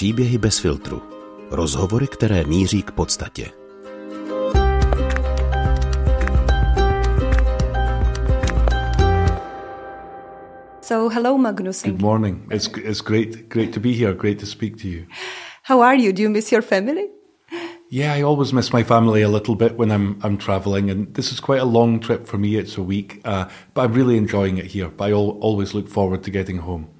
Příběhy bez filtru. Rozhovory, které míří k podstatě. So, hello, Magnus. Good morning. It's it's great great to be here. Great to speak to you. How are you? Do you miss your family? Yeah, I always miss my family a little bit when I'm I'm traveling, and this is quite a long trip for me. It's a week, uh, but I'm really enjoying it here. But I al always look forward to getting home.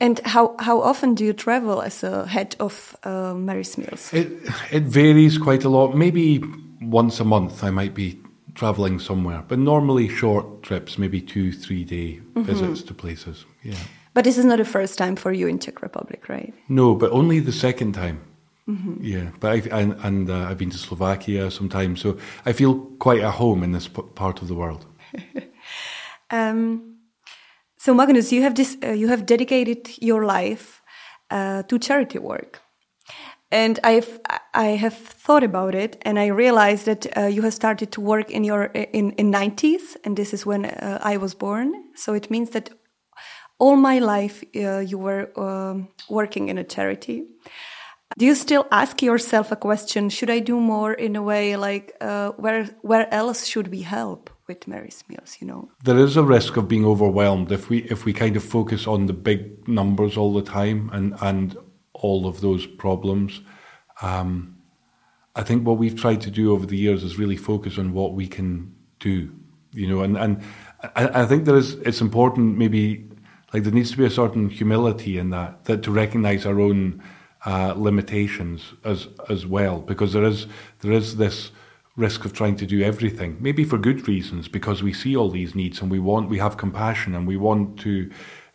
And how, how often do you travel as a head of uh, Mary's Meals? It it varies quite a lot. Maybe once a month I might be traveling somewhere, but normally short trips, maybe two three day mm -hmm. visits to places. Yeah. But this is not the first time for you in Czech Republic, right? No, but only the second time. Mm -hmm. Yeah, but I, and, and uh, I've been to Slovakia sometimes, so I feel quite at home in this part of the world. um, so Magnus, you have this, uh, you have dedicated your life uh, to charity work, and I've I have thought about it, and I realized that uh, you have started to work in your in in nineties, and this is when uh, I was born. So it means that all my life uh, you were um, working in a charity. Do you still ask yourself a question? Should I do more in a way like uh, where where else should we help? With Mary's meals, you know. There is a risk of being overwhelmed if we if we kind of focus on the big numbers all the time and and all of those problems. Um, I think what we've tried to do over the years is really focus on what we can do, you know, and and I, I think there is it's important maybe like there needs to be a certain humility in that that to recognize our own uh, limitations as as well because there is there is this risk of trying to do everything, maybe for good reasons, because we see all these needs and we want, we have compassion and we want to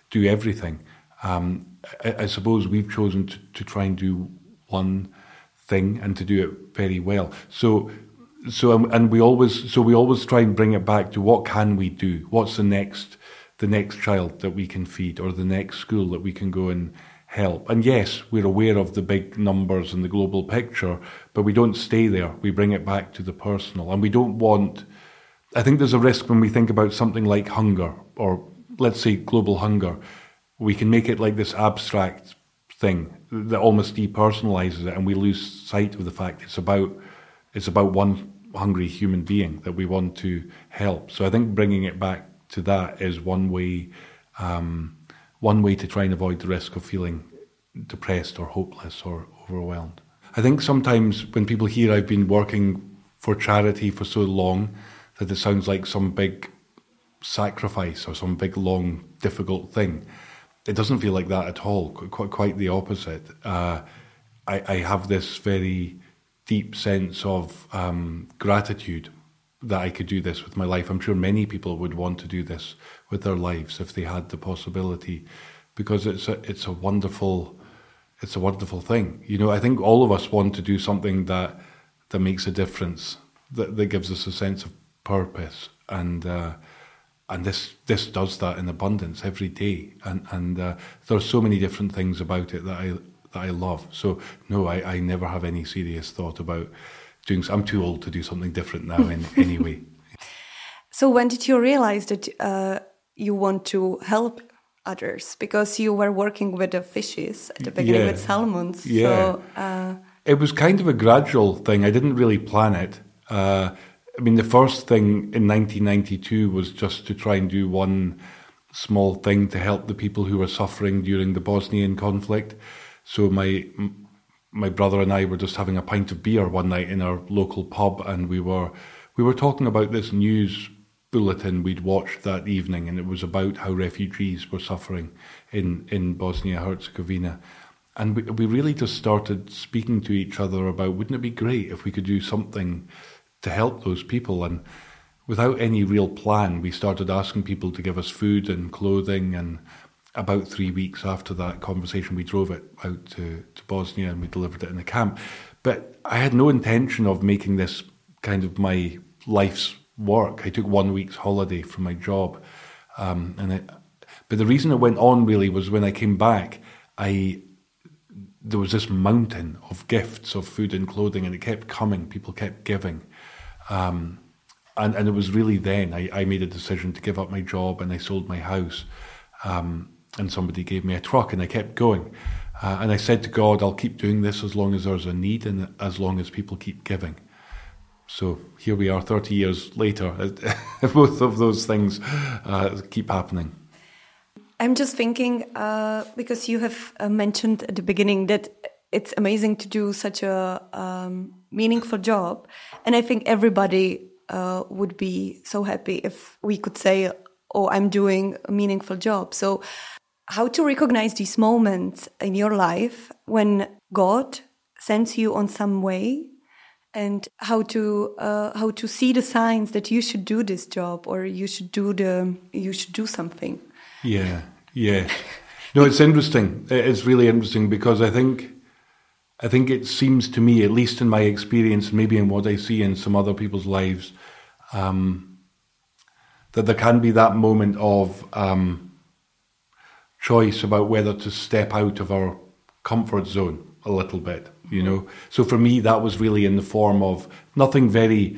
do everything. Um, I, I, suppose we've chosen to, to try and do one thing and to do it very well. So, so and we always, so we always try and bring it back to what can we do? What's the next, the next child that we can feed, or the next school that we can go and help. And yes, we're aware of the big numbers and the global picture, but we don't stay there. We bring it back to the personal. And we don't want, I think there's a risk when we think about something like hunger, or let's say global hunger, we can make it like this abstract thing that almost depersonalizes it, and we lose sight of the fact it's about it's about one hungry human being that we want to help. So I think bringing it back to that is one way um, one way to try and avoid the risk of feeling depressed or hopeless or overwhelmed. I think sometimes when people hear I've been working for charity for so long that it sounds like some big sacrifice or some big, long, difficult thing. It doesn't feel like that at all, quite, quite the opposite. Uh, I, I, have this very deep sense of um, gratitude that I could do this with my life. I'm sure many people would want to do this with their lives if they had the possibility, because it's a it's a wonderful it's a wonderful thing. You know, I think all of us want to do something that that makes a difference, that that gives us a sense of purpose, and uh, and this this does that in abundance every day. And and uh, there's so many different things about it that I that I love. So no, I, I never have any serious thought about doing. I'm too old to do something different now. In anyway. So when did you realize that uh, you want to help others? Because you were working with the fishes at the beginning yeah. with salmons. Yeah. So, uh, it was kind of a gradual thing. I didn't really plan it. Uh, I mean, the first thing in 1992 was just to try and do one small thing to help the people who were suffering during the Bosnian conflict. So my my brother and I were just having a pint of beer one night in our local pub, and we were we were talking about this news bulletin we'd watched that evening, and it was about how refugees were suffering in in Bosnia Herzegovina. And we, we really just started speaking to each other about wouldn't it be great if we could do something to help those people? And without any real plan, we started asking people to give us food and clothing and about three weeks after that conversation, we drove it out to, to Bosnia and we delivered it in the camp. But I had no intention of making this kind of my life's work. I took one week's holiday from my job, um, and it, but the reason it went on really was when I came back, I there was this mountain of gifts of food and clothing, and it kept coming. People kept giving. Um, and, and it was really then I, I made a decision to give up my job and I sold my house. Um, and somebody gave me a truck and I kept going. Uh, and I said to God, I'll keep doing this as long as there's a need and as long as people keep giving. So here we are 30 years later. Both of those things uh, keep happening. I'm just thinking, uh, because you have uh, mentioned at the beginning that it's amazing to do such a um, meaningful job. And I think everybody uh, would be so happy if we could say, oh, I'm doing a meaningful job. So, how to recognize these moments in your life when God sends you on some way and how to uh, how to see the signs that you should do this job or you should do the you should do something. Yeah yeah. No it's interesting. It's really interesting because i think i think it seems to me at least in my experience maybe in what i see in some other people's lives um, that there can be that moment of um, choice about whether to step out of our comfort zone a little bit, you know. So for me, that was really in the form of nothing very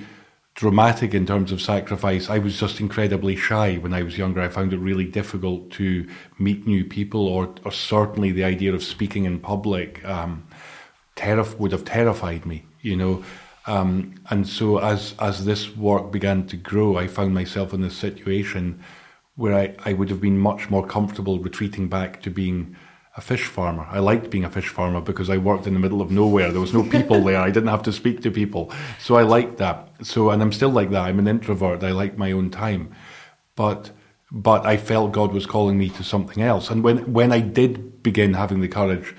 dramatic in terms of sacrifice. I was just incredibly shy when I was younger. I found it really difficult to meet new people, or, or certainly the idea of speaking in public um, terif- would have terrified me, you know. Um, and so as as this work began to grow, I found myself in this situation where I, I would have been much more comfortable retreating back to being a fish farmer. I liked being a fish farmer because I worked in the middle of nowhere. There was no people there. I didn't have to speak to people. So I liked that. So and I'm still like that. I'm an introvert. I like my own time. But but I felt God was calling me to something else. And when when I did begin having the courage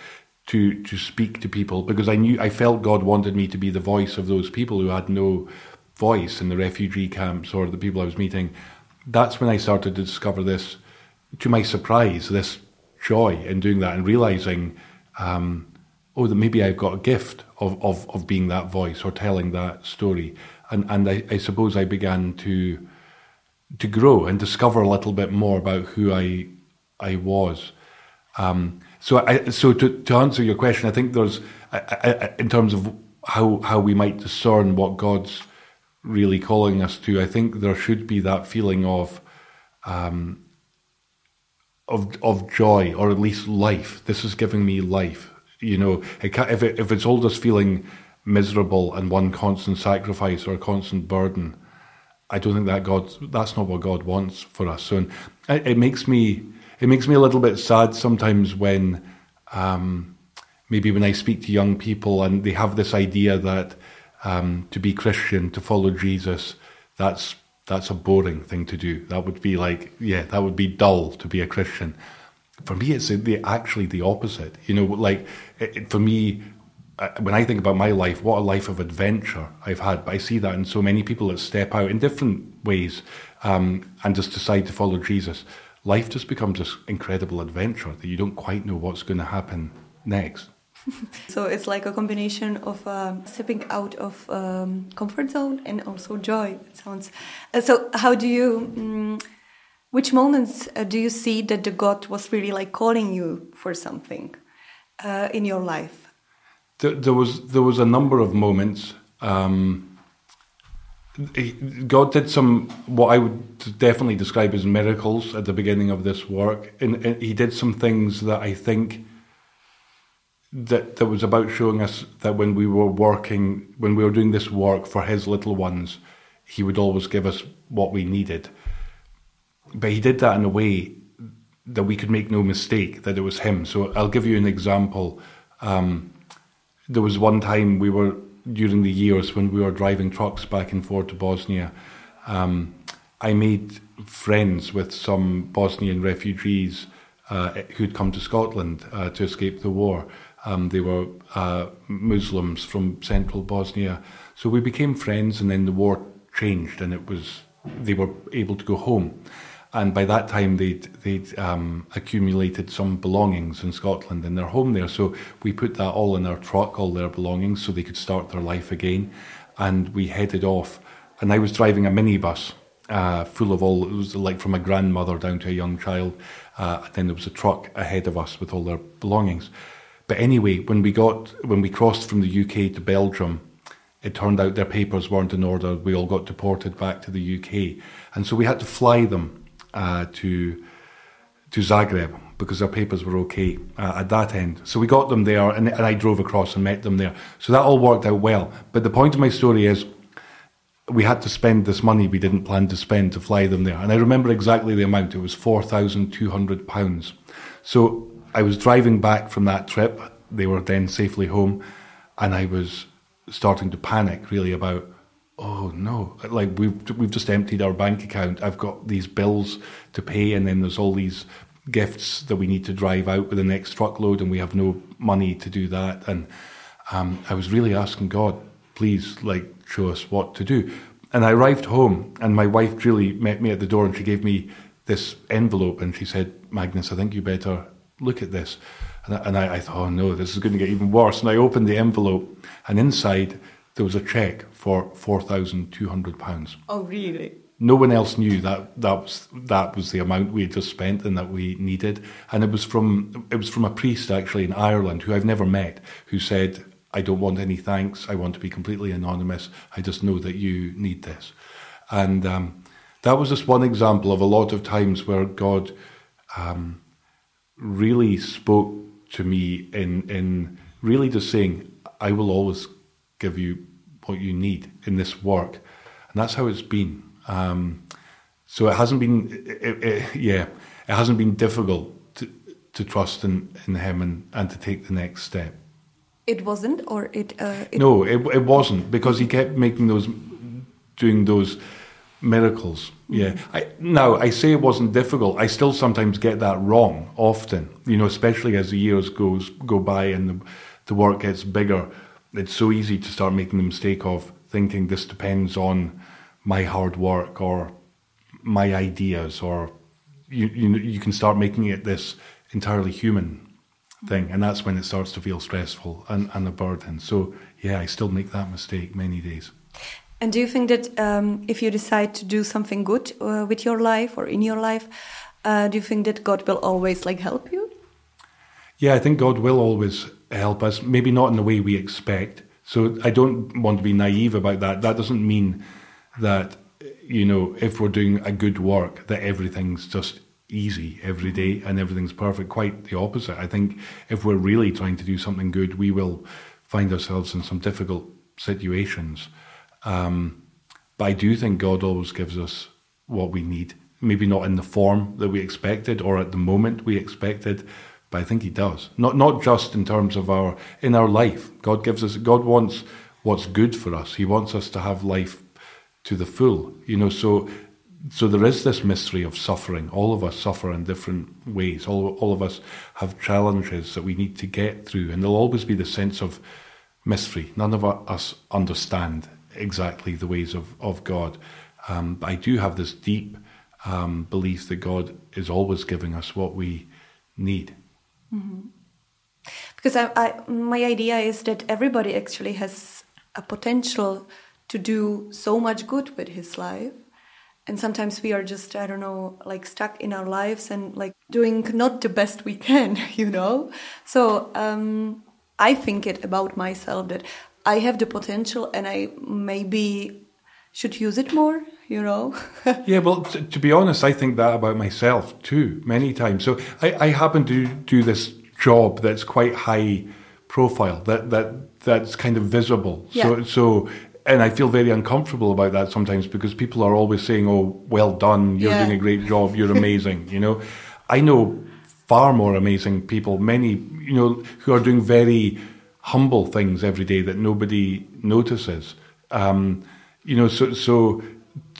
to to speak to people because I knew I felt God wanted me to be the voice of those people who had no voice in the refugee camps or the people I was meeting. That's when I started to discover this to my surprise, this joy in doing that and realizing, um, oh, that maybe I've got a gift of, of, of being that voice or telling that story. And, and I, I suppose I began to, to grow and discover a little bit more about who I, I was. Um, so, I, so to, to answer your question, I think there's, I, I, in terms of how, how we might discern what God's really calling us to, I think there should be that feeling of, um, of of joy or at least life. This is giving me life. You know, it if it, if it's all just feeling miserable and one constant sacrifice or a constant burden, I don't think that God that's not what God wants for us. So it, it makes me it makes me a little bit sad sometimes when um, maybe when I speak to young people and they have this idea that um, to be Christian, to follow Jesus, that's that's a boring thing to do. That would be like, yeah, that would be dull to be a Christian. For me, it's the, actually the opposite. You know, like it, for me, uh, when I think about my life, what a life of adventure I've had. But I see that in so many people that step out in different ways um, and just decide to follow Jesus. Life just becomes this incredible adventure that you don't quite know what's going to happen next. so it's like a combination of um, stepping out of um, comfort zone and also joy. It sounds. Uh, so how do you? Um, which moments uh, do you see that the God was really like calling you for something uh, in your life? There, there, was there was a number of moments. Um, God did some what I would definitely describe as miracles at the beginning of this work, and, and He did some things that I think that that was about showing us that when we were working, when we were doing this work for his little ones, he would always give us what we needed. But he did that in a way that we could make no mistake that it was him. So I'll give you an example. Um, there was one time we were during the years when we were driving trucks back and forth to Bosnia. Um, I made friends with some Bosnian refugees uh, who'd come to Scotland uh, to escape the war. Um, they were uh, Muslims from central Bosnia. So we became friends, and then the war changed, and it was they were able to go home. And by that time, they'd, they'd um, accumulated some belongings in Scotland in their home there. So we put that all in our truck, all their belongings, so they could start their life again. And we headed off. And I was driving a minibus uh, full of all, it was like from a grandmother down to a young child. Uh, and then there was a truck ahead of us with all their belongings. But anyway, when we got when we crossed from the UK to Belgium, it turned out their papers weren't in order. We all got deported back to the UK, and so we had to fly them uh, to to Zagreb because their papers were okay uh, at that end. So we got them there, and, and I drove across and met them there. So that all worked out well. But the point of my story is we had to spend this money we didn't plan to spend to fly them there. And I remember exactly the amount. It was £4,200. So I was driving back from that trip. They were then safely home. And I was starting to panic really about, oh no, like we've, we've just emptied our bank account. I've got these bills to pay. And then there's all these gifts that we need to drive out with the next truckload, and we have no money to do that. And um, I was really asking God, please, like, show us what to do. And I arrived home, and my wife Julie met me at the door, and she gave me this envelope, and she said, Magnus, I think you better look at this. And I, and I, I thought, oh no, this is going to get even worse. And I opened the envelope, and inside there was a cheque for four thousand two hundred pounds. Oh, really? no one else knew that that was that was the amount we had just spent and that we needed. And it was from it was from a priest actually in Ireland who I've never met who said, "I don't want any thanks. I want to be completely anonymous. I just know that you need this." And um, that was just one example of a lot of times where God um, really spoke to me in in really just saying, "I will always give you what you need in this work," and that's how it's been. Um, so it hasn't been, it, it, yeah, it hasn't been difficult to, to trust in, in him and, and to take the next step. It wasn't, or it. Uh, it no, it, it wasn't because he kept making those, doing those miracles. Yeah. I, now I say it wasn't difficult. I still sometimes get that wrong. Often, you know, especially as the years goes go by and the, the work gets bigger. It's so easy to start making the mistake of thinking this depends on my hard work or my ideas or you you you can start making it this entirely human thing and that's when it starts to feel stressful and, and a burden so yeah i still make that mistake many days and do you think that um, if you decide to do something good uh, with your life or in your life uh, do you think that god will always like help you? Yeah i think god will always help us. Maybe not in the way we expect. So i don't want to be naive about that. That doesn't mean that you know if we're doing a good work that everything's just easy every day and everything's perfect. Quite the opposite. I think if we're really trying to do something good we will find ourselves in some difficult situations um, but i do think god always gives us what we need maybe not in the form that we expected or at the moment we expected but i think he does not not just in terms of our in our life god gives us god wants what's good for us he wants us to have life to the full. You know, so so there is this mystery of suffering. All of us suffer in different ways. All all of us have challenges that we need to get through, and there'll always be the sense of mystery. None of us understand exactly the ways of of God. Um, I do have this deep um, belief that God is always giving us what we need. Mm-hmm. Because I, I, my idea is that everybody actually has a potential to do so much good with his life and sometimes we are just i don't know like stuck in our lives and like doing not the best we can you know so um, i think it about myself that i have the potential and i maybe should use it more you know yeah well t- to be honest i think that about myself too many times so I, I happen to do this job that's quite high profile that that that's kind of visible yeah. so so and I feel very uncomfortable about that sometimes because people are always saying, "Oh, well done, you're yeah. doing a great job, you're amazing." you know, I know far more amazing people, many you know, who are doing very humble things every day that nobody notices. Um, you know, so so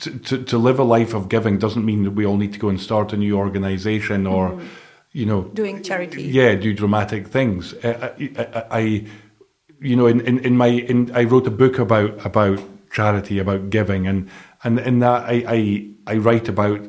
to, to, to live a life of giving doesn't mean that we all need to go and start a new organization or. Mm. You know, doing charity. Yeah, do dramatic things. I, I, I you know, in, in, in my, in, I wrote a book about, about charity, about giving, and, and in that I, I, I write about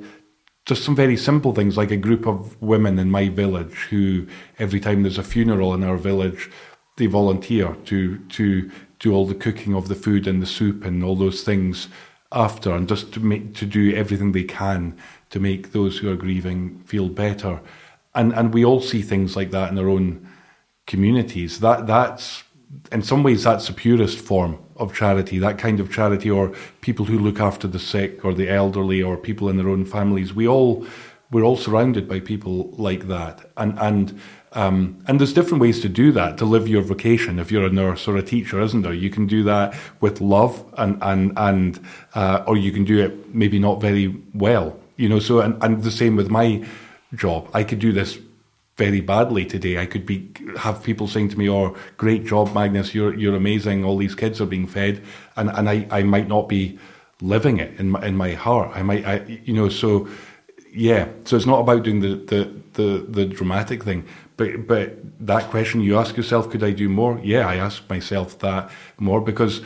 just some very simple things like a group of women in my village who every time there's a funeral in our village, they volunteer to, to do all the cooking of the food and the soup and all those things after and just to make, to do everything they can to make those who are grieving feel better. And, and we all see things like that in our own communities. That, that's in some ways, that's the purest form of charity, that kind of charity, or people who look after the sick or the elderly or people in their own families. We all we're all surrounded by people like that, and and um, and there's different ways to do that to live your vocation. If you're a nurse or a teacher, isn't there? You can do that with love, and and and uh, or you can do it maybe not very well. You know, so and, and the same with my job. I could do this very badly today. I could be have people saying to me, "Oh, great job, Magnus! You're you're amazing. All these kids are being fed," and and I, I might not be living it in my in my heart. I might, I, you know, so yeah. So it's not about doing the the the, the dramatic thing, but but that question you ask yourself, could I do more? Yeah, I ask myself that more because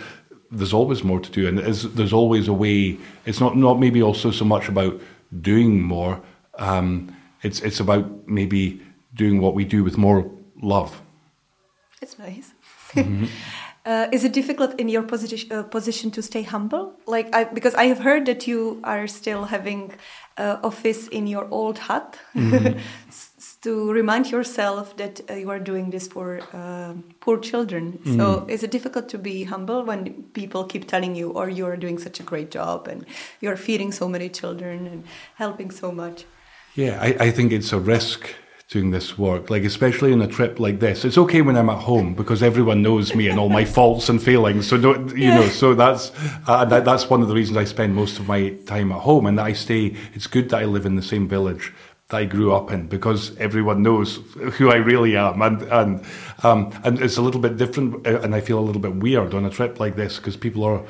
there's always more to do, and there's always a way. It's not not maybe also so much about doing more. Um, it's it's about maybe doing what we do with more love. It's nice. Uh, is it difficult in your position uh, position to stay humble? Like, I, because I have heard that you are still having uh, office in your old hut mm-hmm. to remind yourself that uh, you are doing this for uh, poor children. Mm-hmm. So, is it difficult to be humble when people keep telling you, "Or oh, you are doing such a great job, and you are feeding so many children and helping so much"? Yeah, I, I think it's a risk doing this work, like especially on a trip like this. It's okay when I'm at home because everyone knows me and all my faults and failings. So don't, you yeah. know, so that's uh, that, that's one of the reasons I spend most of my time at home and that I stay. It's good that I live in the same village I grew up in because everyone knows who I really am, and and um, and it's a little bit different, uh, and I feel a little bit weird on a trip like this because people are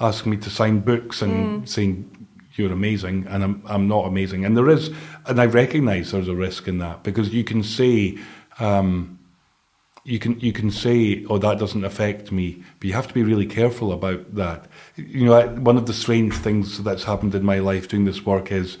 asking me to sign books and mm. saying you're amazing, and I'm I'm not amazing. And there is, and I recognise there's a risk in that because you can say. Um, you can you can say, "Oh, that doesn't affect me," but you have to be really careful about that. You know, one of the strange things that's happened in my life doing this work is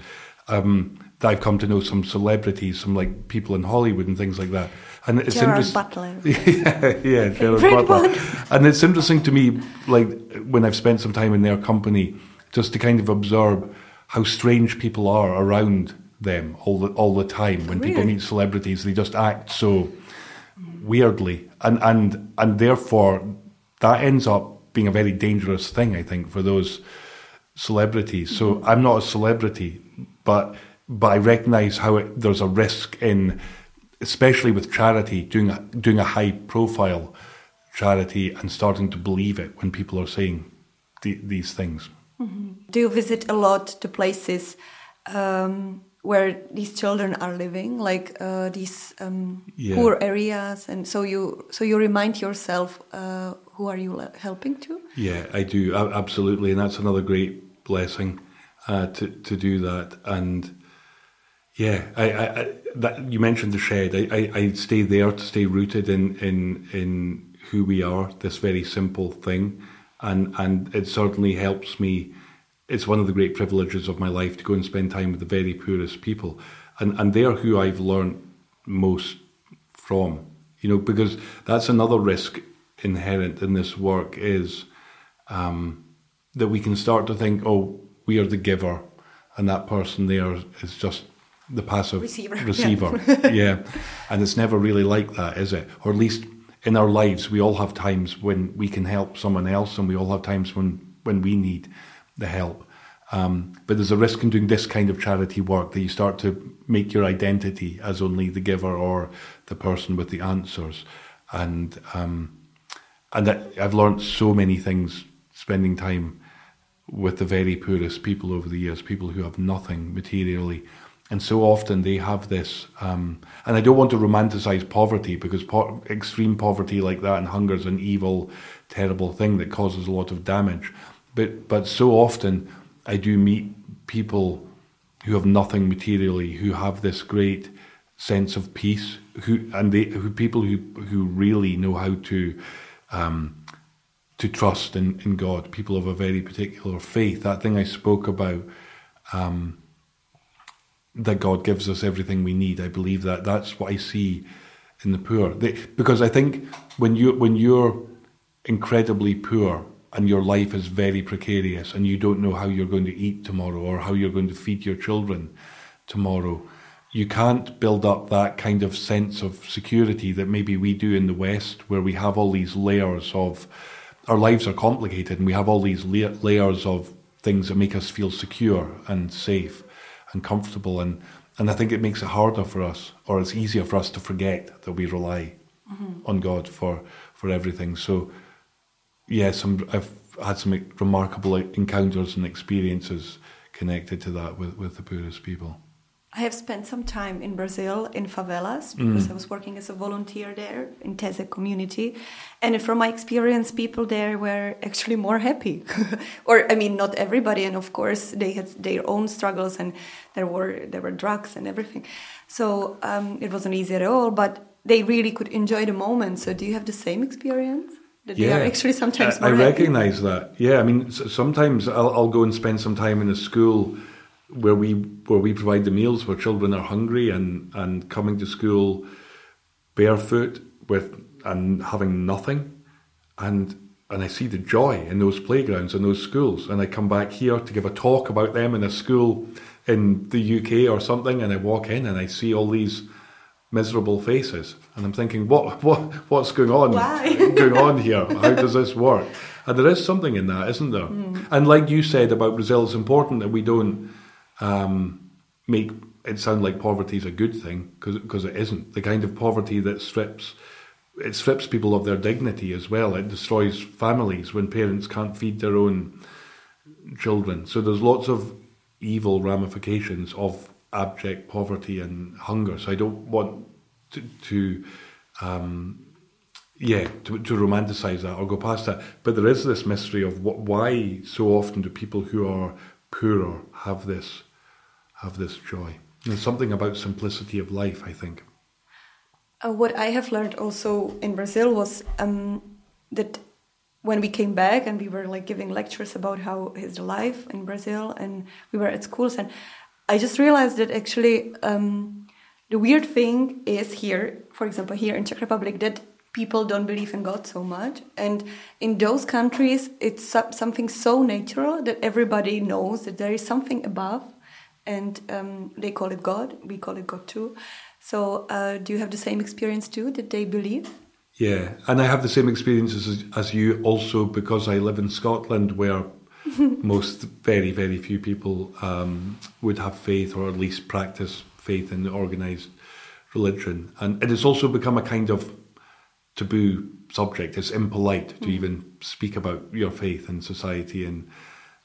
um, I've come to know some celebrities, some like people in Hollywood and things like that. And it's Gerard Butler. yeah, yeah, Gerard Butler. And it's interesting to me, like when I've spent some time in their company, just to kind of observe how strange people are around them all the all the time. When really? people meet celebrities, they just act so weirdly, and and and therefore that ends up being a very dangerous thing. I think for those celebrities. So mm-hmm. I'm not a celebrity, but but I recognise how it, there's a risk in, especially with charity, doing a, doing a high profile charity and starting to believe it when people are saying the, these things. Mm-hmm. Do you visit a lot to places um, where these children are living, like uh, these um, yeah. poor areas, and so you so you remind yourself uh, who are you helping to? Yeah, I do absolutely, and that's another great blessing uh, to to do that. And yeah, I, I, that you mentioned the shed. I, I, I stay there to stay rooted in in in who we are. This very simple thing and and it certainly helps me. It's one of the great privileges of my life to go and spend time with the very poorest people, and and they're who I've learned most from. You know, because that's another risk inherent in this work is um, that we can start to think, oh, we are the giver, and that person there is just the passive receiver. receiver. Yeah. yeah. And it's never really like that, is it? Or at least in our lives, we all have times when we can help someone else, and we all have times when, when we need the help. Um, but there's a risk in doing this kind of charity work that you start to make your identity as only the giver or the person with the answers. And um, and that, I've learned so many things spending time with the very poorest people over the years, people who have nothing materially and so often they have this, um, and I don't want to romanticize poverty because po- extreme poverty like that and hunger is an evil, terrible thing that causes a lot of damage. But but so often I do meet people who have nothing materially, who have this great sense of peace, who and they who people who who really know how to um, to trust in, in God. People of a very particular faith. That thing I spoke about. Um, that God gives us everything we need. I believe that that's what I see in the poor. They, because I think when you when you're incredibly poor and your life is very precarious and you don't know how you're going to eat tomorrow or how you're going to feed your children tomorrow, you can't build up that kind of sense of security that maybe we do in the West, where we have all these layers of our lives are complicated and we have all these layers of things that make us feel secure and safe and comfortable. And, and I think it makes it harder for us, or it's easier for us to forget that we rely mm-hmm. on God for for everything. So, yeah, some I've had some remarkable encounters and experiences connected to that with with the poorest people. I have spent some time in Brazil in favelas because I was working as a volunteer there in Tese community, and from my experience, people there were actually more happy. or I mean, not everybody, and of course they had their own struggles, and there were there were drugs and everything. So um, it wasn't easy at all, but they really could enjoy the moment. So do you have the same experience? That they are actually sometimes I, I more happy? recognize that. Yeah, I mean, sometimes I'll, I'll go and spend some time in a school where we where we provide the meals where children are hungry and and coming to school barefoot with and having nothing, and and I see the joy in those playgrounds and those schools, and I come back here to give a talk about them in a school in the UK or something, and I walk in and I see all these miserable faces, and I'm thinking, what what what's going on? Going on here? How does this work? And there is something in that, isn't there? Hmm. And like you said about Brazil, it's important that we don't um, make it sound like poverty is a good thing because it isn't. The kind of poverty that strips it strips people of their dignity as well. It destroys families when parents can't feed their own children. So there's lots of evil ramifications of abject poverty and hunger. So I don't want to, to um, yeah, to, to romanticize that or go past that. But there is this mystery of what, why so often do people who are poorer have this have this joy. There's something about simplicity of life, I think. Uh, what I have learned also in Brazil was um, that when we came back and we were like giving lectures about how is the life in Brazil, and we were at schools, and I just realized that actually um, the weird thing is here, for example, here in Czech Republic, that people don't believe in God so much, and in those countries, it's something so natural that everybody knows that there is something above, and um, they call it God. We call it God too. So, uh, do you have the same experience too? That they believe? Yeah, and I have the same experiences as, as you also because I live in Scotland where most very, very few people um, would have faith or at least practice faith in organised religion. And it has also become a kind of taboo subject. It's impolite to even speak about your faith in society in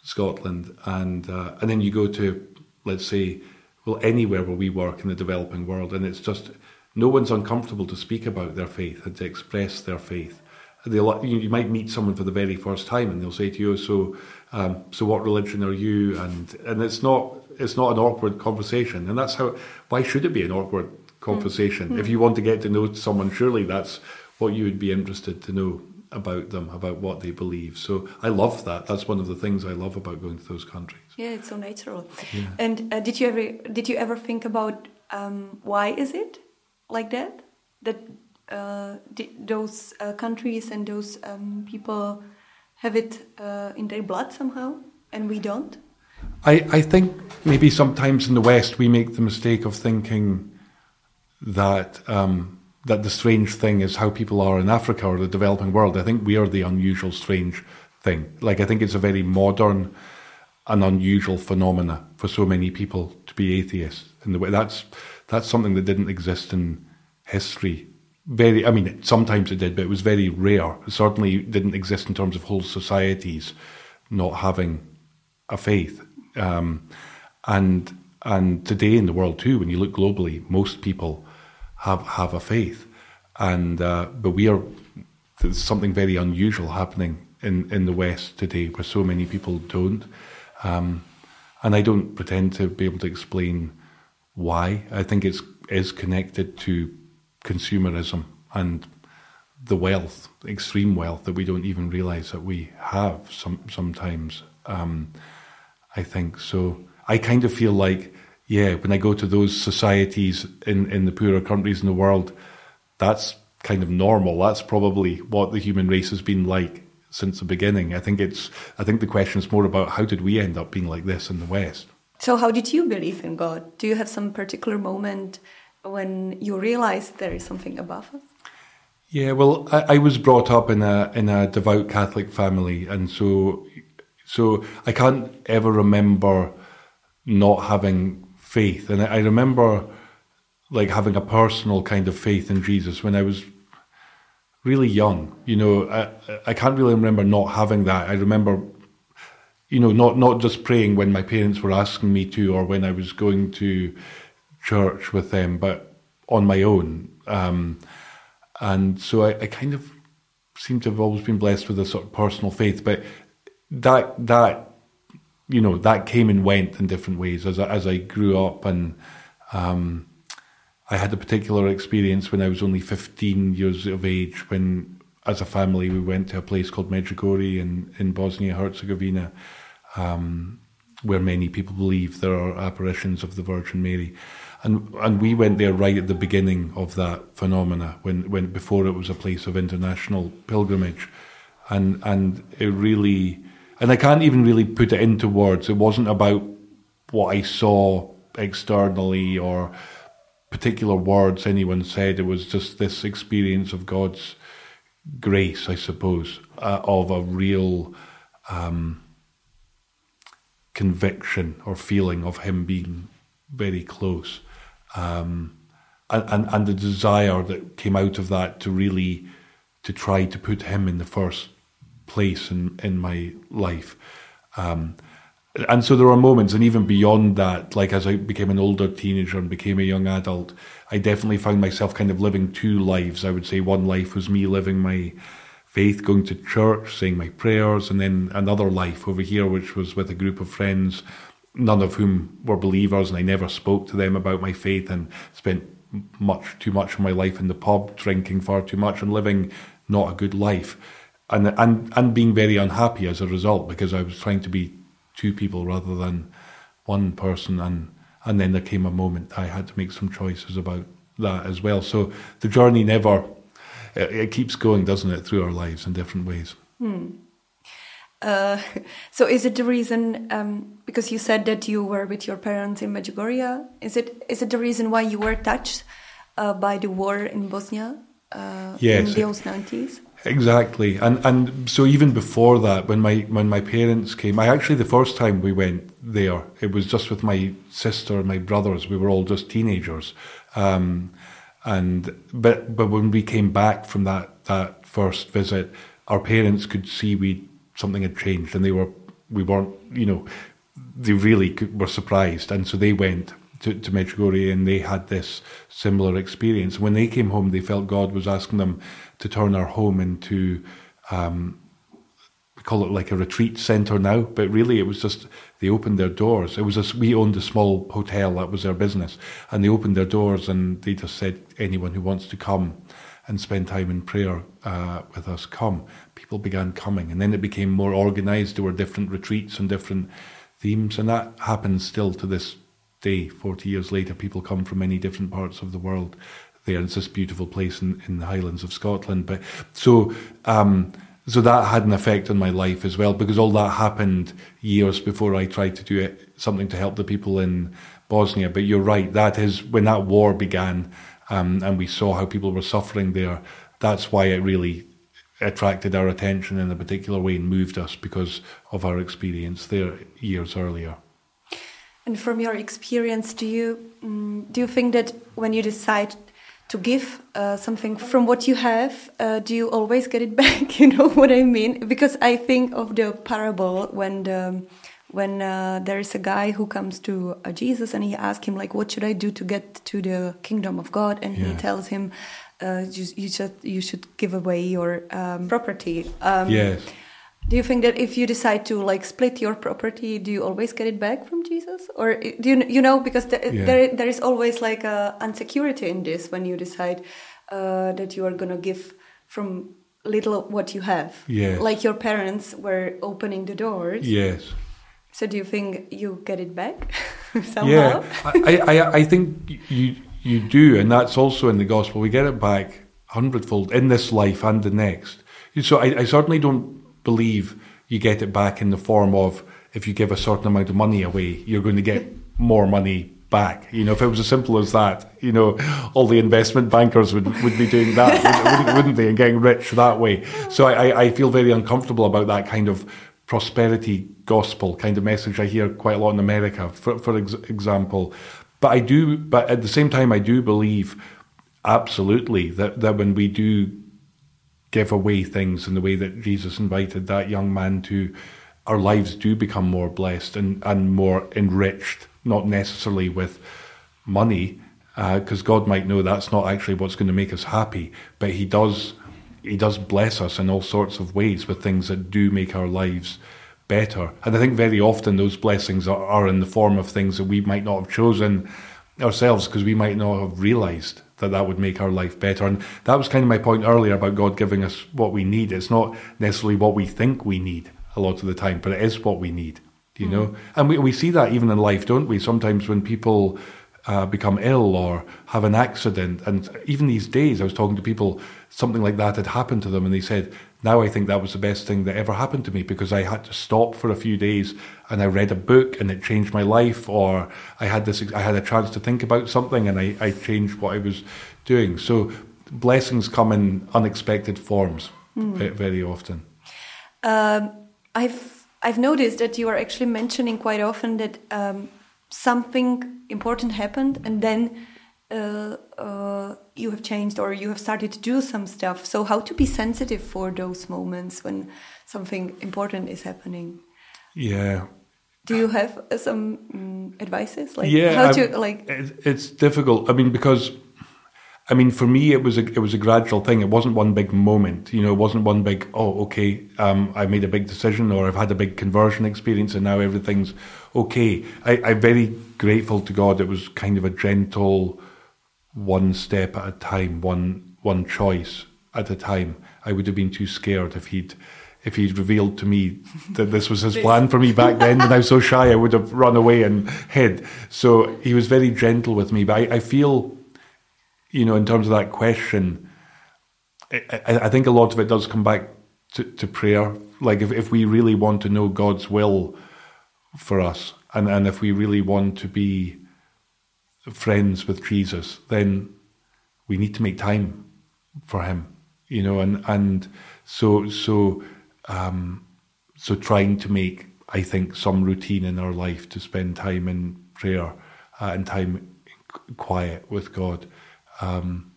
Scotland. And, uh, and then you go to, let's say, well, anywhere where we work in the developing world, and it's just no one's uncomfortable to speak about their faith and to express their faith. They'll, you, might meet someone for the very first time, and they'll say to you, "So, um, so what religion are you?" And and it's not it's not an awkward conversation, and that's how. Why should it be an awkward conversation? If you want to get to know someone, surely that's what you would be interested to know about them, about what they believe. So I love that. That's one of the things I love about going to those countries. Yeah, it's so natural. And uh, did you ever did you ever think about um, why is it like that? That uh, those uh, countries and those um, people have it uh, in their blood somehow, and we don't. I, I think maybe sometimes in the West we make the mistake of thinking that um, that the strange thing is how people are in Africa or the developing world. I think we are the unusual strange thing. Like I think it's a very modern and unusual phenomena for so many people to be atheists. In the way that's that's something that didn't exist in history. Very, I mean, sometimes it did, but it was very rare. It certainly didn't exist in terms of whole societies not having a faith. Um, and and today in the world too, when you look globally, most people have have a faith, and uh, but we are there's something very unusual happening in in the West today, where so many people don't. Um, and I don't pretend to be able to explain why. I think it's is connected to consumerism and the wealth, extreme wealth that we don't even realize that we have some sometimes. Um, I think so. I kind of feel like, yeah, when I go to those societies in in the poorer countries in the world, that's kind of normal. That's probably what the human race has been like since the beginning. I think it's. I think the question is more about how did we end up being like this in the West. So, how did you believe in God? Do you have some particular moment when you realized there is something above us? Yeah, well, I, I was brought up in a in a devout Catholic family, and so so I can't ever remember not having faith, and I, I remember like having a personal kind of faith in Jesus when I was really young. You know, I, I can't really remember not having that. I remember, you know, not not just praying when my parents were asking me to, or when I was going to church with them, but on my own. Um, and so I, I kind of seem to have always been blessed with a sort of personal faith, but that that you know that came and went in different ways as I, as I grew up and. Um, I had a particular experience when I was only 15 years of age when, as a family, we went to a place called Medjugorje in, in Bosnia Herzegovina, um, where many people believe there are apparitions of the Virgin Mary. And, and we went there right at the beginning of that phenomena, when, when before it was a place of international pilgrimage. And, and it really, and I can't even really put it into words. It wasn't about what I saw externally or particular words anyone said. It was just this experience of God's grace, I suppose, uh, of a real um, conviction or feeling of Him being very close. Um, and, and, the desire that came out of that to really to try to put him in the first place in, in my life. Um, and so there were moments, and even beyond that, like as I became an older teenager and became a young adult, I definitely found myself kind of living two lives. I would say one life was me living my faith, going to church, saying my prayers, and then another life over here, which was with a group of friends, none of whom were believers, and I never spoke to them about my faith and spent much too much of my life in the pub, drinking far too much and living not a good life. And, and and being very unhappy as a result because I was trying to be two people rather than one person. And, and then there came a moment I had to make some choices about that as well. So the journey never, it, it keeps going, doesn't it, through our lives in different ways. Hmm. Uh, so is it the reason um, because you said that you were with your parents in Medjugorje? Is it is it the reason why you were touched uh, by the war in Bosnia uh, yes. in those nineties? Exactly, and and so even before that, when my when my parents came, I actually the first time we went there, it was just with my sister and my brothers. We were all just teenagers, um, and but but when we came back from that that first visit, our parents could see we something had changed, and they were we weren't you know they really were surprised, and so they went to, to Medjugorje and they had this similar experience. When they came home, they felt God was asking them to turn our home into, um, we call it like a retreat centre now, but really it was just, they opened their doors. It was a, we owned a small hotel, that was their business, and they opened their doors and they just said, anyone who wants to come and spend time in prayer uh, with us, come. People began coming, and then it became more organised. There were different retreats and different themes, and that happens still to this day, 40 years later, people come from many different parts of the world there. It's this beautiful place in, in the Highlands of Scotland. But so, um, so that had an effect on my life as well, because all that happened years before I tried to do it, something to help the people in Bosnia. But you're right, that is when that war began, um, and we saw how people were suffering there. That's why it really attracted our attention in a particular way and moved us because of our experience there years earlier. And from your experience, do you um, do you think that when you decide to give uh, something from what you have, uh, do you always get it back? you know what I mean? Because I think of the parable when the when uh, there is a guy who comes to uh, Jesus and he asks him like, "What should I do to get to the kingdom of God?" And yeah. he tells him, uh, you, "You should you should give away your um, property." Um, yes do you think that if you decide to like split your property, do you always get it back from Jesus, or do you you know because the, yeah. there there is always like a insecurity in this when you decide uh, that you are gonna give from little what you have. Yes. Like your parents were opening the doors. Yes. So do you think you get it back somehow? Yeah, I, I I think you you do, and that's also in the gospel. We get it back hundredfold in this life and the next. So I, I certainly don't believe you get it back in the form of if you give a certain amount of money away, you're going to get more money back. You know, if it was as simple as that, you know, all the investment bankers would, would be doing that, wouldn't, wouldn't they, and getting rich that way. So I, I feel very uncomfortable about that kind of prosperity gospel kind of message I hear quite a lot in America, for, for ex- example. But I do, but at the same time, I do believe absolutely that, that when we do give away things in the way that Jesus invited that young man to, our lives do become more blessed and, and more enriched, not necessarily with money, because uh, God might know that's not actually what's going to make us happy, but He does he does bless us in all sorts of ways with things that do make our lives better. And I think very often those blessings are, are in the form of things that we might not have chosen ourselves because we might not have realized that that would make our life better. And that was kind of my point earlier about God giving us what we need. It's not necessarily what we think we need a lot of the time, but it is what we need, you mm. know? And we, we see that even in life, don't we? Sometimes when people uh, become ill or have an accident. And even these days, I was talking to people, something like that had happened to them, and they said, Now I think that was the best thing that ever happened to me because I had to stop for a few days and I read a book and it changed my life, or I had this, I had a chance to think about something and I, I changed what I was doing. So blessings come in unexpected forms mm. very often. Um, I've I've noticed that you are actually mentioning quite often that um, something important happened and then uh, uh, you have changed or you have started to do some stuff. So, how to be sensitive for those moments when something important is happening? Yeah. Do you have some um, advices? Like yeah, how to like? It's difficult. I mean, because I mean, for me, it was a it was a gradual thing. It wasn't one big moment. You know, it wasn't one big. Oh, okay, um, I made a big decision, or I've had a big conversion experience, and now everything's okay. I, I'm very grateful to God. It was kind of a gentle, one step at a time, one one choice at a time. I would have been too scared if he'd if he'd revealed to me that this was his plan for me back then, and I was so shy, I would have run away and hid. So he was very gentle with me. But I, I feel you know, in terms of that question, I, I think a lot of it does come back to, to prayer. Like if, if we really want to know God's will for us, and, and if we really want to be friends with Jesus, then we need to make time for Him. You know, and and so so um, so trying to make I think some routine in our life to spend time in prayer uh, and time quiet with God um,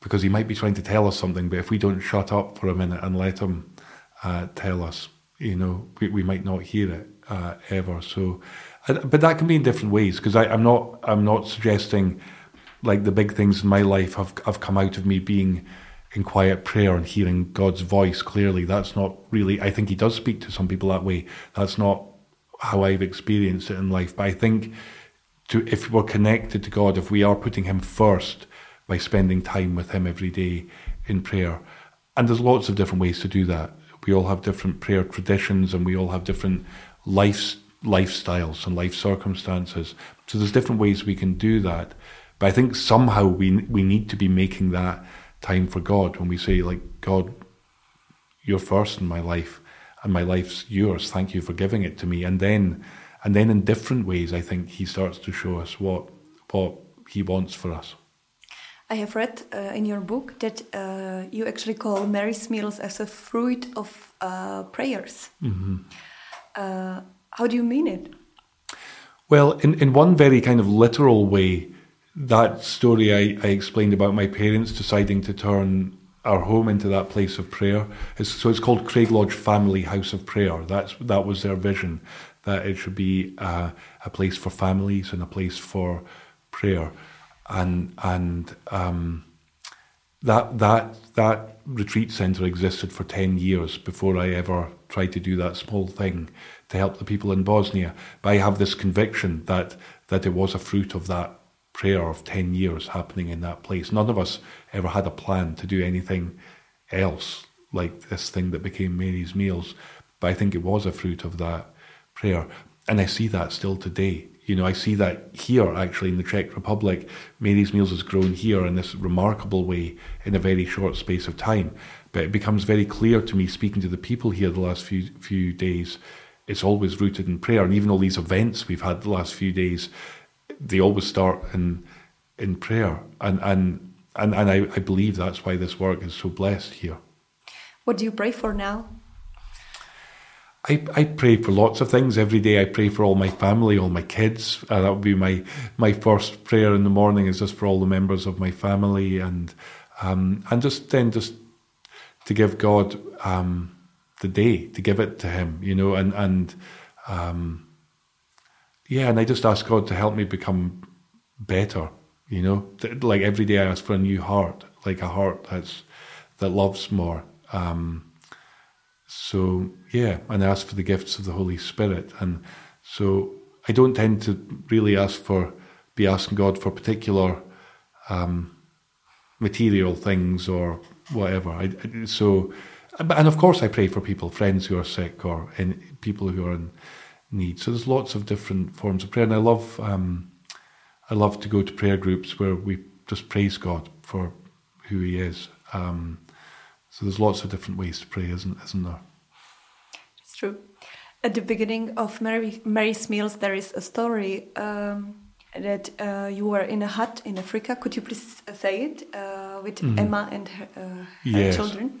because he might be trying to tell us something, but if we don't shut up for a minute and let him uh, tell us, you know, we, we might not hear it uh, ever. So, but that can be in different ways because I'm not I'm not suggesting like the big things in my life have have come out of me being in quiet prayer and hearing God's voice clearly. That's not really. I think He does speak to some people that way. That's not how I've experienced it in life. But I think to if we're connected to God, if we are putting Him first by spending time with Him every day in prayer, and there's lots of different ways to do that. We all have different prayer traditions, and we all have different life lifestyles and life circumstances. So there's different ways we can do that. But I think somehow we we need to be making that time for God when we say like God, you're first in my life, and my life's yours. Thank you for giving it to me, and then and then in different ways, I think he starts to show us what what he wants for us. I have read uh, in your book that uh, you actually call Mary's meals as a fruit of uh, prayers. Mm-hmm. Uh, how do you mean it? Well, in, in one very kind of literal way, that story I, I explained about my parents deciding to turn our home into that place of prayer. It's, so it's called Craig Lodge Family House of Prayer. That's that was their vision that it should be a, a place for families and a place for prayer, and and um, that that that retreat centre existed for ten years before I ever tried to do that small thing to help the people in Bosnia. But I have this conviction that that it was a fruit of that prayer of 10 years happening in that place. None of us ever had a plan to do anything else like this thing that became Mary's Meals, but I think it was a fruit of that prayer. And I see that still today. You know, I see that here actually in the Czech Republic. Mary's Meals has grown here in this remarkable way in a very short space of time. But it becomes very clear to me, speaking to the people here the last few few days, it's always rooted in prayer. And even all these events we've had the last few days, they always start in in prayer. And and and, and I, I believe that's why this work is so blessed here. What do you pray for now? I, I pray for lots of things every day. I pray for all my family, all my kids. Uh, that would be my my first prayer in the morning. Is just for all the members of my family, and um, and just then just to give God um, the day, to give it to Him, you know, and and um, yeah, and I just ask God to help me become better, you know, like every day I ask for a new heart, like a heart that's that loves more. Um, so yeah, and I ask for the gifts of the Holy Spirit, and so I don't tend to really ask for be asking God for particular um, material things or whatever. I, so, and of course, I pray for people, friends who are sick, or in, people who are in need. So there's lots of different forms of prayer, and I love um, I love to go to prayer groups where we just praise God for who He is. Um, so there's lots of different ways to pray, isn't isn't there? It's true. At the beginning of Mary, Mary's meals, there is a story um, that uh, you were in a hut in Africa. Could you please say it uh, with mm. Emma and her, uh, her yes. children?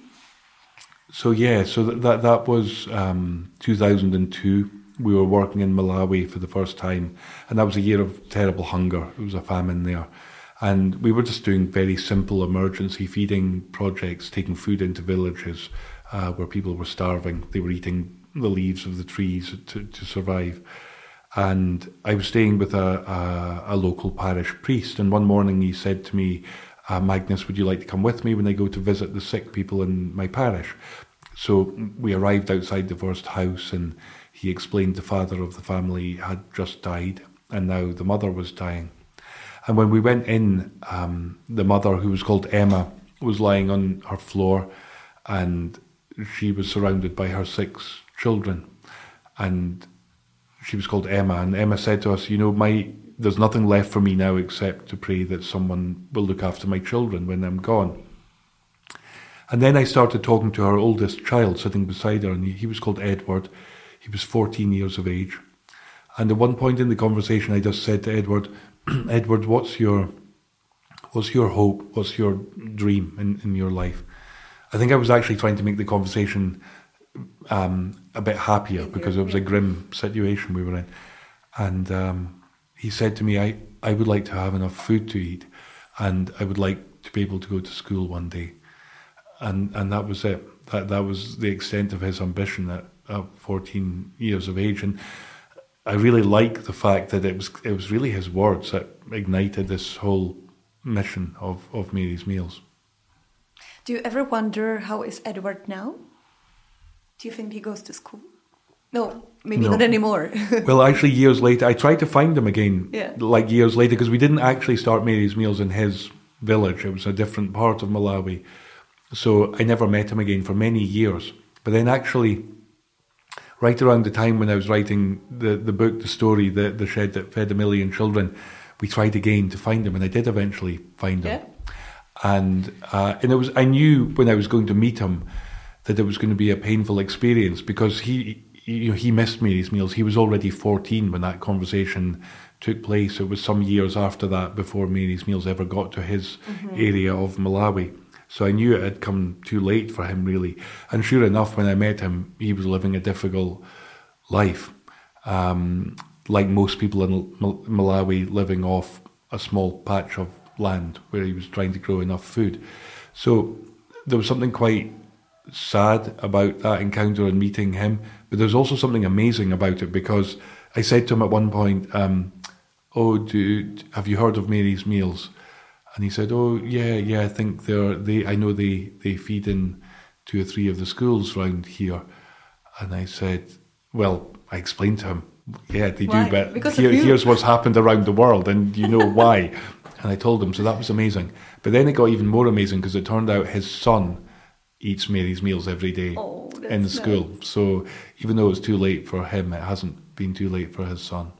So yeah, so that that, that was um, 2002. We were working in Malawi for the first time, and that was a year of terrible hunger. It was a famine there. And we were just doing very simple emergency feeding projects, taking food into villages uh, where people were starving. They were eating the leaves of the trees to, to survive. And I was staying with a, a, a local parish priest. And one morning he said to me, uh, Magnus, would you like to come with me when I go to visit the sick people in my parish? So we arrived outside the first house, and he explained the father of the family had just died, and now the mother was dying. And when we went in, um, the mother, who was called Emma, was lying on her floor and she was surrounded by her six children. And she was called Emma. And Emma said to us, You know, my there's nothing left for me now except to pray that someone will look after my children when I'm gone. And then I started talking to her oldest child sitting beside her, and he, was called Edward. He was 14 years of age. And at one point in the conversation, I just said to Edward, Edward, what's your what's your hope? What's your dream in, in your life? I think I was actually trying to make the conversation um, a bit happier because it was a grim situation we were in. And um, he said to me, I, I would like to have enough food to eat and I would like to be able to go to school one day. And and that was it. That that was the extent of his ambition at, at 14 years of age. And I really like the fact that it was it was really his words that ignited this whole mission of, of Mary's Meals. Do you ever wonder how is Edward now? Do you think he goes to school? No, maybe no. not anymore. well, actually, years later, I tried to find him again. Yeah. Like years later, because we didn't actually start Mary's Meals in his village. It was a different part of Malawi. So I never met him again for many years. But then actually, right around the time when I was writing the, the book, the story, the, the shed that fed a million children, we tried again to find him, and I did eventually find him. Yeah. And uh, and it was I knew when I was going to meet him that it was going to be a painful experience because he he, he missed Mary's meals. He was already fourteen when that conversation took place. It was some years after that before Mary's meals ever got to his mm-hmm. area of Malawi. So I knew it had come too late for him, really. And sure enough, when I met him, he was living a difficult life. Um, like most people in Malawi, living off a small patch of land where he was trying to grow enough food. So there was something quite sad about that encounter and meeting him, but there's also something amazing about it because I said to him at one point, um, "Oh, do, have you heard of Mary's Meals?" And he said, "Oh, yeah, yeah. I think they're they. I know they they feed in two or three of the schools around here." And I said, "Well," I explained to him, "Yeah, they why? do, but here, here's what's happened around the world, and you know why." and I told him, so that was amazing. But then it got even more amazing because it turned out his son eats Mary's meals every day oh, in the school. Nice. So even though it's too late for him, it hasn't been too late for his son.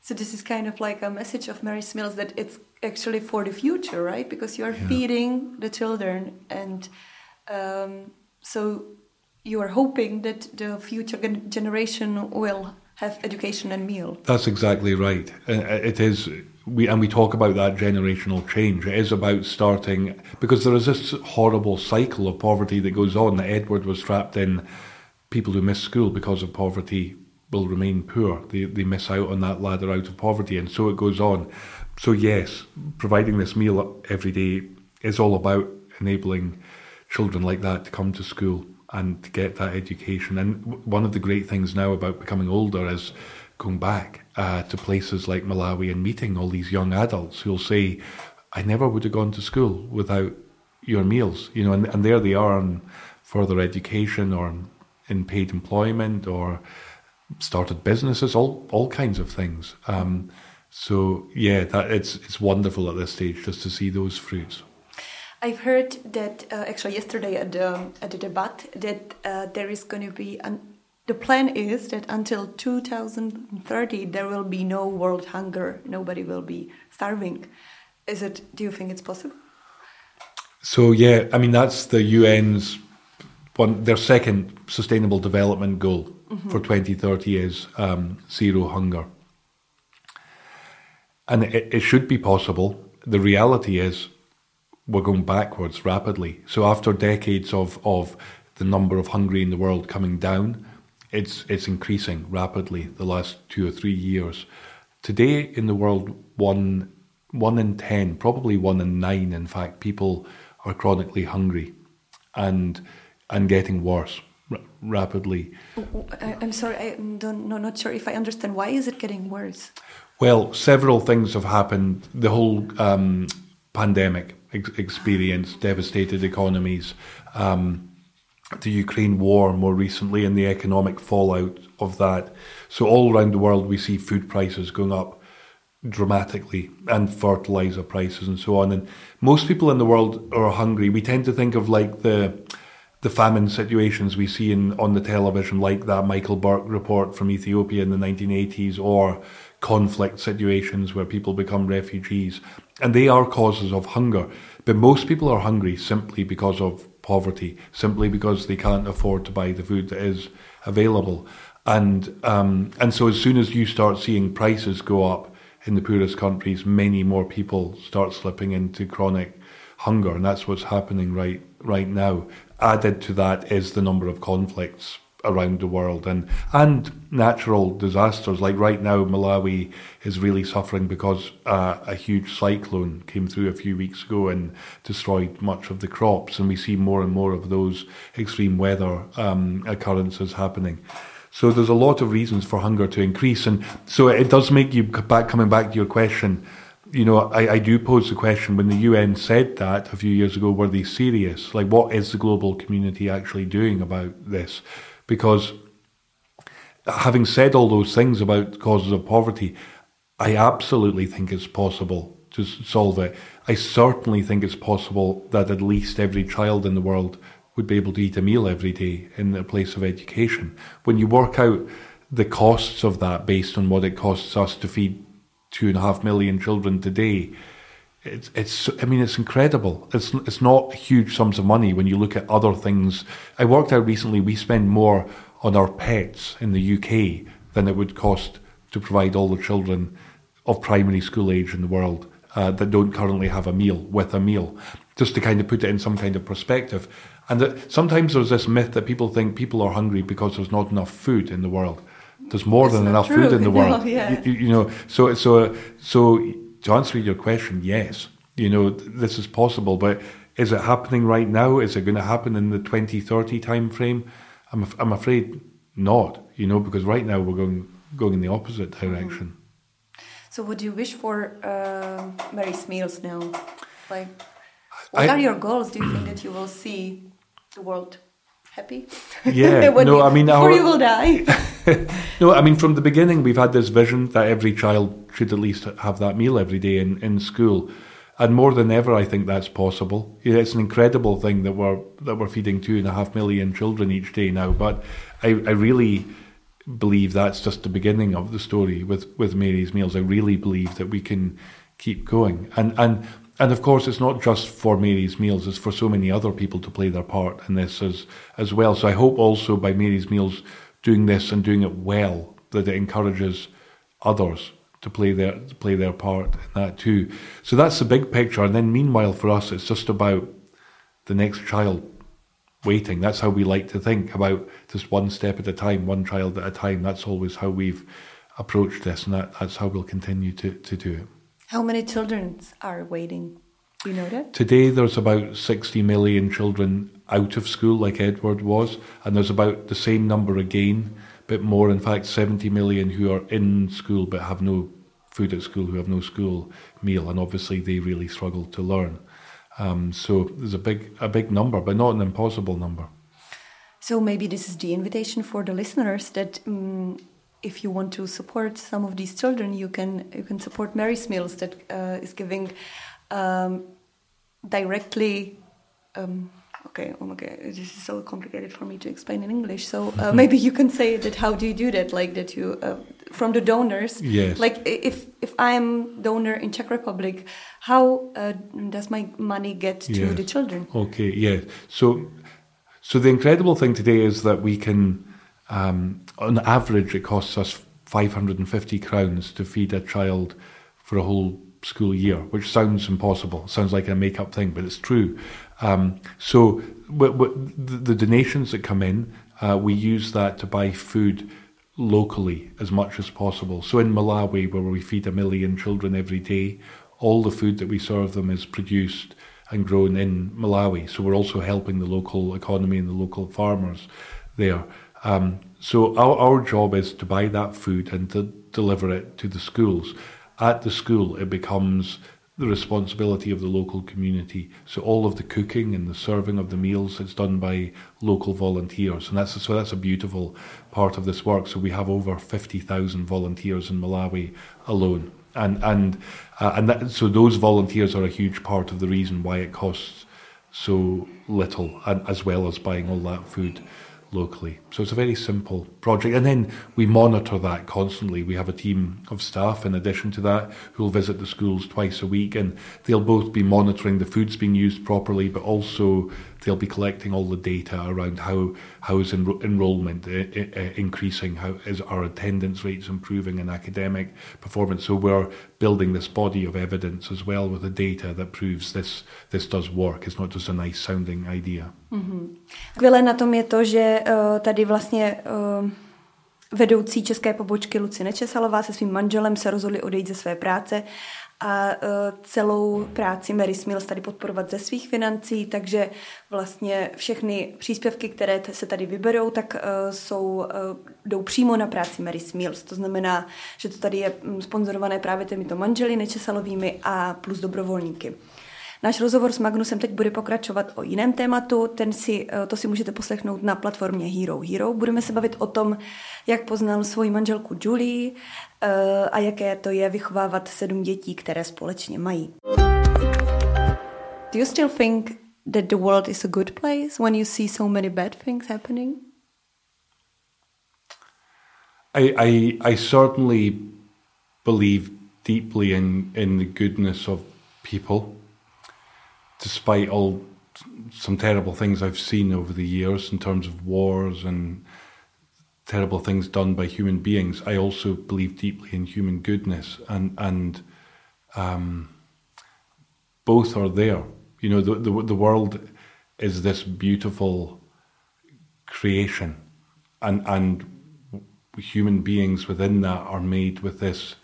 So this is kind of like a message of Mary's meals that it's actually for the future, right? Because you are yeah. feeding the children, and um, so you are hoping that the future generation will have education and meal. That's exactly right. Uh, it is. We and we talk about that generational change. It is about starting because there is this horrible cycle of poverty that goes on that Edward was trapped in people who miss school because of poverty will remain poor. They, they miss out on that ladder out of poverty, and so it goes on. So, yes, providing this meal every day is all about enabling children like that to come to school and to get that education. And one of the great things now about becoming older is going back uh, to places like Malawi and meeting all these young adults who'll say, I never would have gone to school without your meals, you know, and, and there they are on further education or in paid employment or started businesses, all all kinds of things. Um, so yeah, that it's it's wonderful at this stage just to see those fruits. I've heard that uh, actually yesterday at the at the debate that uh, there is going to be an, the plan is that until 2030 there will be no world hunger. Nobody will be starving. Is it? Do you think it's possible? So yeah, I mean that's the UN's one their second sustainable development goal mm-hmm. for 2030 is um, zero hunger, and it, it should be possible. The reality is we're going backwards rapidly. So after decades of of the number of hungry in the world coming down, it's it's increasing rapidly the last two or three years. Today in the world, one one in ten, probably one in nine, in fact, people are chronically hungry, and and getting worse r- rapidly. I'm sorry, I'm no, not sure if I understand. Why is it getting worse? Well, several things have happened. The whole um, pandemic ex- experience devastated economies. Um, the Ukraine war more recently and the economic fallout of that. So all around the world, we see food prices going up dramatically and fertilizer prices and so on. And most people in the world are hungry. We tend to think of like the the famine situations we see in on the television, like that Michael Buerk report from Ethiopia in the 1980s, or conflict situations where people become refugees, and they are causes of hunger. But most people are hungry simply because of poverty, simply because they can't afford to buy the food that is available. And um, and so as soon as you start seeing prices go up, in the poorest countries, many more people start slipping into chronic hunger, and that's what's happening right right now. Added to that is the number of conflicts around the world and and natural disasters like right now Malawi is really suffering because uh, a huge cyclone came through a few weeks ago and destroyed much of the crops and we see more and more of those extreme weather um, occurrences happening so there's a lot of reasons for hunger to increase, and so it does make you back coming back to your question. You know, I, I do pose the question when the UN said that a few years ago, were they serious? Like, what is the global community actually doing about this? Because having said all those things about causes of poverty, I absolutely think it's possible to solve it. I certainly think it's possible that at least every child in the world would be able to eat a meal every day in a place of education. When you work out the costs of that based on what it costs us to feed two and a half million children today, it's it's I mean it's incredible. It's it's not huge sums of money when you look at other things. I worked out recently we spend more on our pets in the UK than it would cost to provide all the children of primary school age in the world uh, that don't currently have a meal with a meal. Just to kind of put it in some kind of perspective. And that sometimes there's this myth that people think people are hungry because there's not enough food in the world. There's more than enough true. food in the world. No, yeah. you, you, know, so so so to answer your question, yes, you know this is possible, but is it happening right now? Is it going to happen in the 2030 timeframe? I'm af- I'm afraid not. You know, because right now we're going going in the opposite direction. Mm-hmm. So, what do you wish for uh, Mary's meals now? Like, what I, are your goals? Do you think that you will see the world happy. Yeah, no, I mean, before our, you will die. no, I mean, from the beginning, we've had this vision that every child should at least have that meal every day in, in school. And more than ever, I think that's possible. It's an incredible thing that we're that we're feeding two and a half million children each day now. But I, I really believe that's just the beginning of the story with, with Mary's Meals. I really believe that we can keep going. And and and of course, it's not just for Mary's Meals, it's for so many other people to play their part in this as, as well. So I hope also by Mary's Meals doing this and doing it well, that it encourages others to play their to play their part in that too. So that's the big picture. And then meanwhile for us it's just about the next child waiting. That's how we like to think about just one step at a time, one child at a time. That's always how we've approached this, and that, that's how we'll continue to, to do it. How many children are waiting? Do you know that? Today, there's about 60 million children out of school, like Edward was, and there's about the same number again, bit more, in fact, 70 million who are in school but have no food at school, who have no school meal, and obviously they really struggle to learn. Um, so there's a big, a big number, but not an impossible number. So maybe this is the invitation for the listeners that um, if you want to support some of these children, you can you can support Mary's Meals that uh, is giving um, directly. Um, okay, oh my god, this is so complicated for me to explain in English. So uh, maybe you can say that. How do you do that? Like that you uh, from the donors. Yes. Like if if I'm donor in Czech Republic, how uh, does my money get to Yes. the children? Okay, yeah. So, so the incredible thing today is that we can, um, on average, it costs us 550 crowns to feed a child for a whole school year, which sounds impossible. Sounds like a make-up thing, but it's true. Um, so, w- w- the, the donations that come in, uh, we use that to buy food locally as much as possible. So in Malawi, where we feed a million children every day, all the food that we serve them is produced and grown in Malawi. So we're also helping the local economy and the local farmers there. Um, so our, our job is to buy that food and to deliver it to the schools. At the school, it becomes the responsibility of the local community. So all of the cooking and the serving of the meals is done by local volunteers, and that's so that's a beautiful part of this work. So we have over fifty thousand volunteers in Malawi alone, and and uh, and that, so those volunteers are a huge part of the reason why it costs so little, and as well as buying all that food locally. So it's a very simple project. And then we monitor that constantly. We have a team of staff in addition to that who will visit the schools twice a week and they'll both be monitoring the foods being used properly, but also they'll be collecting all the data around how, how is enro- enrollment uh, uh, increasing, how is our attendance rates improving and academic performance. So we're building this body of evidence as well with the data that proves this, this does work. It's not just a nice sounding idea. Skvělé na tom je to, že uh, tady vlastně uh, vedoucí české pobočky Luci Nečesalová se svým manželem se rozhodli odejít ze své práce a uh, celou práci Mary Mills tady podporovat ze svých financí, takže vlastně všechny příspěvky, které se tady vyberou, tak uh, jsou, uh, jdou přímo na práci Mary Mills. To znamená, že to tady je sponzorované právě těmito manželi Nečesalovými a plus dobrovolníky. Náš rozhovor s Magnusem teď bude pokračovat o jiném tématu, ten si, eh, to si můžete poslechnout na platformě Hero Hero. Budeme se bavit o tom, jak poznal svoji manželku Julie eh, a jaké to je vychovávat sedm dětí, které společně mají. Do you still think that the world is a good place when you see so many bad things happening? I, I, I certainly believe deeply in, in the goodness of people, despite all some terrible things I've seen over the years in terms of wars and terrible things done by human beings. I also believe deeply in human goodness, and and um, both are there. You know, the, the the world is this beautiful creation, and and human beings within that are made with this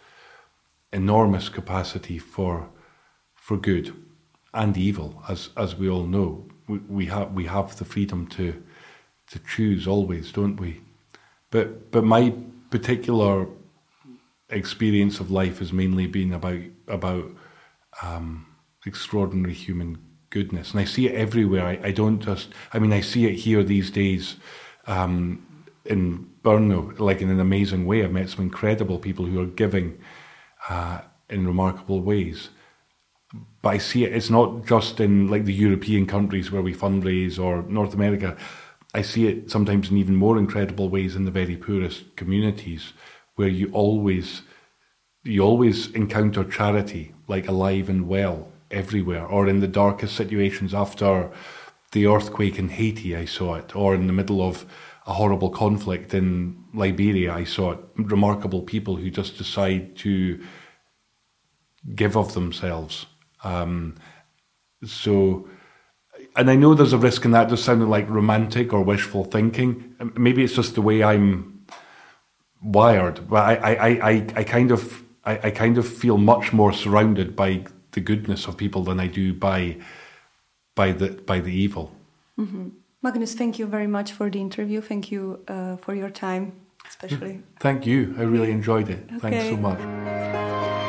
enormous capacity for for good and evil, as as we all know. We, we have we have the freedom to to choose always, don't we? But but my particular experience of life has mainly been about about um, extraordinary human goodness, and I see it everywhere. I, I don't just. I mean, I see it here these days um, in Brno, like in an amazing way. I've met some incredible people who are giving uh, in remarkable ways. But I see it. It's not just in like the European countries where we fundraise or North America. I see it sometimes in even more incredible ways in the very poorest communities, where you always you always encounter charity like alive and well everywhere, or in the darkest situations after the earthquake in Haiti, I saw it, or in the middle of a horrible conflict in Liberia, I saw it. Remarkable people who just decide to give of themselves. Um, so and I know there's a risk in that just sounding like romantic or wishful thinking. Maybe it's just the way I'm wired, but I, I, I, I kind of I, I kind of feel much more surrounded by the goodness of people than I do by by the by the evil. Mm-hmm. Magnus, thank you very much for the interview. Thank you uh, for your time, especially. Thank you. I really enjoyed it. Okay. Thanks so much.